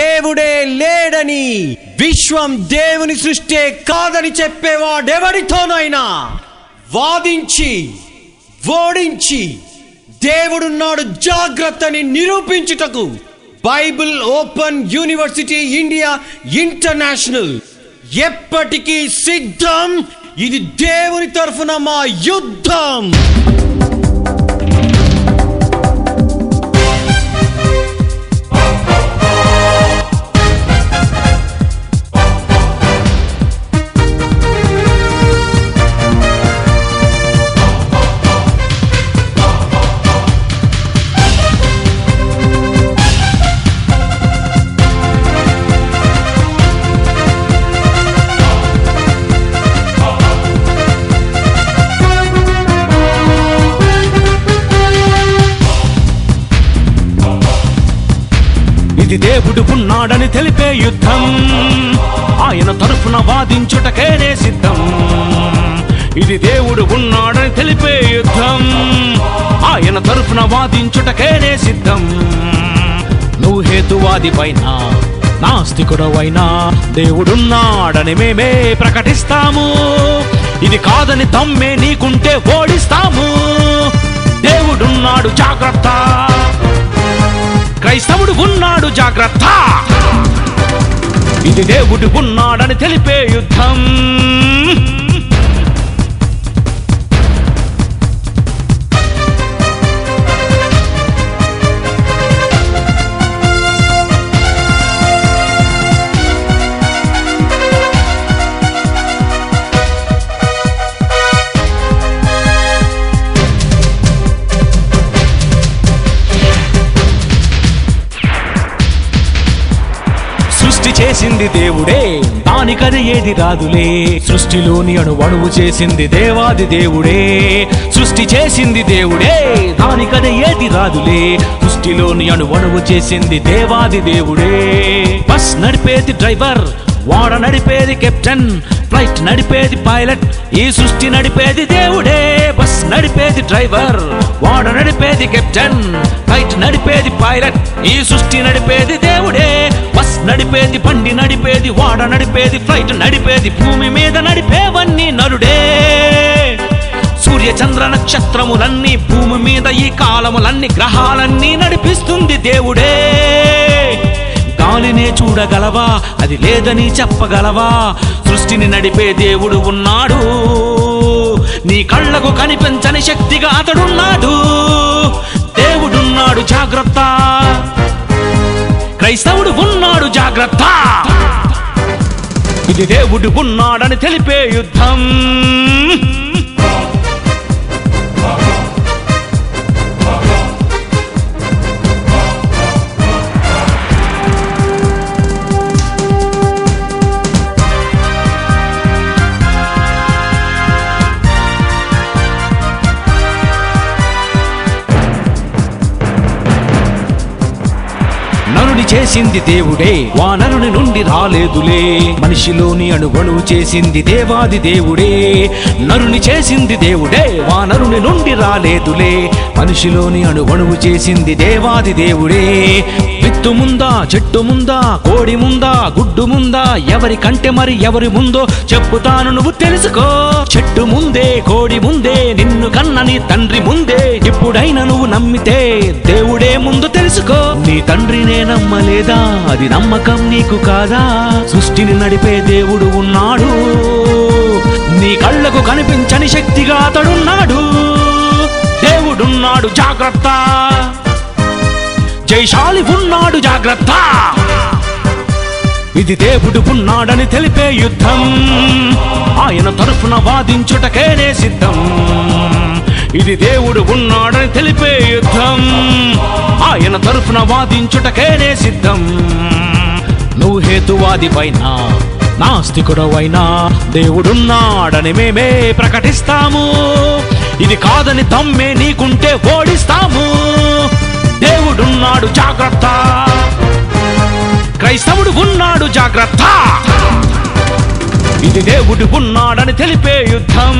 దేవుడే లేడని విశ్వం దేవుని సృష్టి కాదని చెప్పేవాడెవరితోనైనా వాదించి ఓడించి దేవుడున్నాడు జాగ్రత్తని నిరూపించుటకు Bible open university India international. ఎప్పటికీ సిద్ధం ఇది దేవుని తరఫున మా యుద్ధం. ఇది దేవుడు ఉన్నాడని తెలిపే యుద్ధం. ఆయన తరఫున వాదించుటకేనే సిద్ధం. ఇది దేవుడు ఉన్నాడని తెలిపే యుద్ధం. ఆయన తరఫున వాదించుటకేనే సిద్ధం. నువ్వు హేతువాది పైన నాస్తికుడవైనా దేవుడున్నాడని మేమే ప్రకటిస్తాము. ఇది కాదని తమ్మే నీకుంటే ఓడిస్తాము. క్రైస్తవుడు ఉన్నాడు జాగ్రత్త. ఇది దేవుడు ఉన్నాడని తెలిపే యుద్ధం. సృష్టి చేసింది దేవుడే. దానికది ఏది రాదులే. సృష్టిలోని అణు అణువు చేసింది దేవాది దేవుడే. సృష్టి చేసింది దేవుడే. దానికది ఏది రాదులే. సృష్టిలోని అణు అణువు చేసింది దేవాది దేవుడే. బస్ నడిపేది డ్రైవర్ వాడ నడిపేది కెప్టెన్ ఫ్లైట్ నడిపేది పైలట్ ఈ సృష్టి నడిపేది దేవుడే బస్ నడిపేది డ్రైవర్ వాడ నడిపేది కెప్టెన్ ఫ్లైట్ నడిపేది పైలట్ ఈ సృష్టి నడిపేది దేవుడే బస్ నడిపేది బండి నడిపేది వాడ నడిపేది ఫ్లైట్ నడిపేది భూమి మీద నడిపేవన్నీ నరుడే సూర్య చంద్ర నక్షత్రములన్నీ భూమి మీద ఈ కాలములన్నీ గ్రహాలన్నీ నడిపిస్తుంది దేవుడే. గాలినే చూడగలవా? అది లేదని చెప్పగలవా? సృష్టిని నడిపే దేవుడు ఉన్నాడు. నీ కళ్ళకు కనిపించని శక్తిగా అతడున్నాడు. దేవుడున్నాడు జాగ్రత్త. క్రైస్తవుడు ఉన్నాడు జాగ్రత్త. ఇది దేవుడు ఉన్నాడని తెలిపే యుద్ధం. చేసింది దేవుడే వానరుని నుండి రాలేదులే. మనిషిలోని అణువణువు చేసింది దేవాది దేవుడే. నరుని చేసింది దేవుడే వానరుని నుండి రాలేదులే. మనిషిలోని అణువణువు చేసింది దేవాది దేవుడే. ఎత్తు ముందా చెట్టు ముందా కోడి ముందా గుడ్డు ముందా ఎవరి కంటే మరి ఎవరి ముందో చెప్పుతాను నువ్వు తెలుసుకో. చెట్టు ముందే కోడి ముందే నిన్ను కన్నని తండ్రి ముందే ఇప్పుడైనా నువ్వు నమ్మితే దేవుడే ముందు తెలుసుకో. నీ తండ్రినే నమ్మలేదా? అది నమ్మకం నీకు కాదా? సృష్టిని నడిపే దేవుడు ఉన్నాడు. నీ కళ్ళకు కనిపించని శక్తిగా అతడున్నాడు. దేవుడున్నాడు జాగ్రత్త. జైశాలి ఉన్నాడు జాగ్రత్త. ఇది దేవుడు ఉన్నాడని తెలిపే యుద్ధం. ఆయన తరఫున వాదించుటకేనే సిద్ధం. ఇది దేవుడు ఉన్నాడని తెలిపే యుద్ధం. ఆయన తరఫున వాదించుటకేనే సిద్ధం. నువ్వు హేతువాది పైన నాస్తికుడవైనా దేవుడున్నాడని మేమే ప్రకటిస్తాము. ఇది కాదని తమ్మే నీకుంటే ఓడిస్తాము. దేవుడున్నాడు జాగ్రత్త. క్రైస్తవుడు ఉన్నాడు జాగ్రత్త. ఇది దేవుడు ఉన్నాడని తెలిపే యుద్ధం.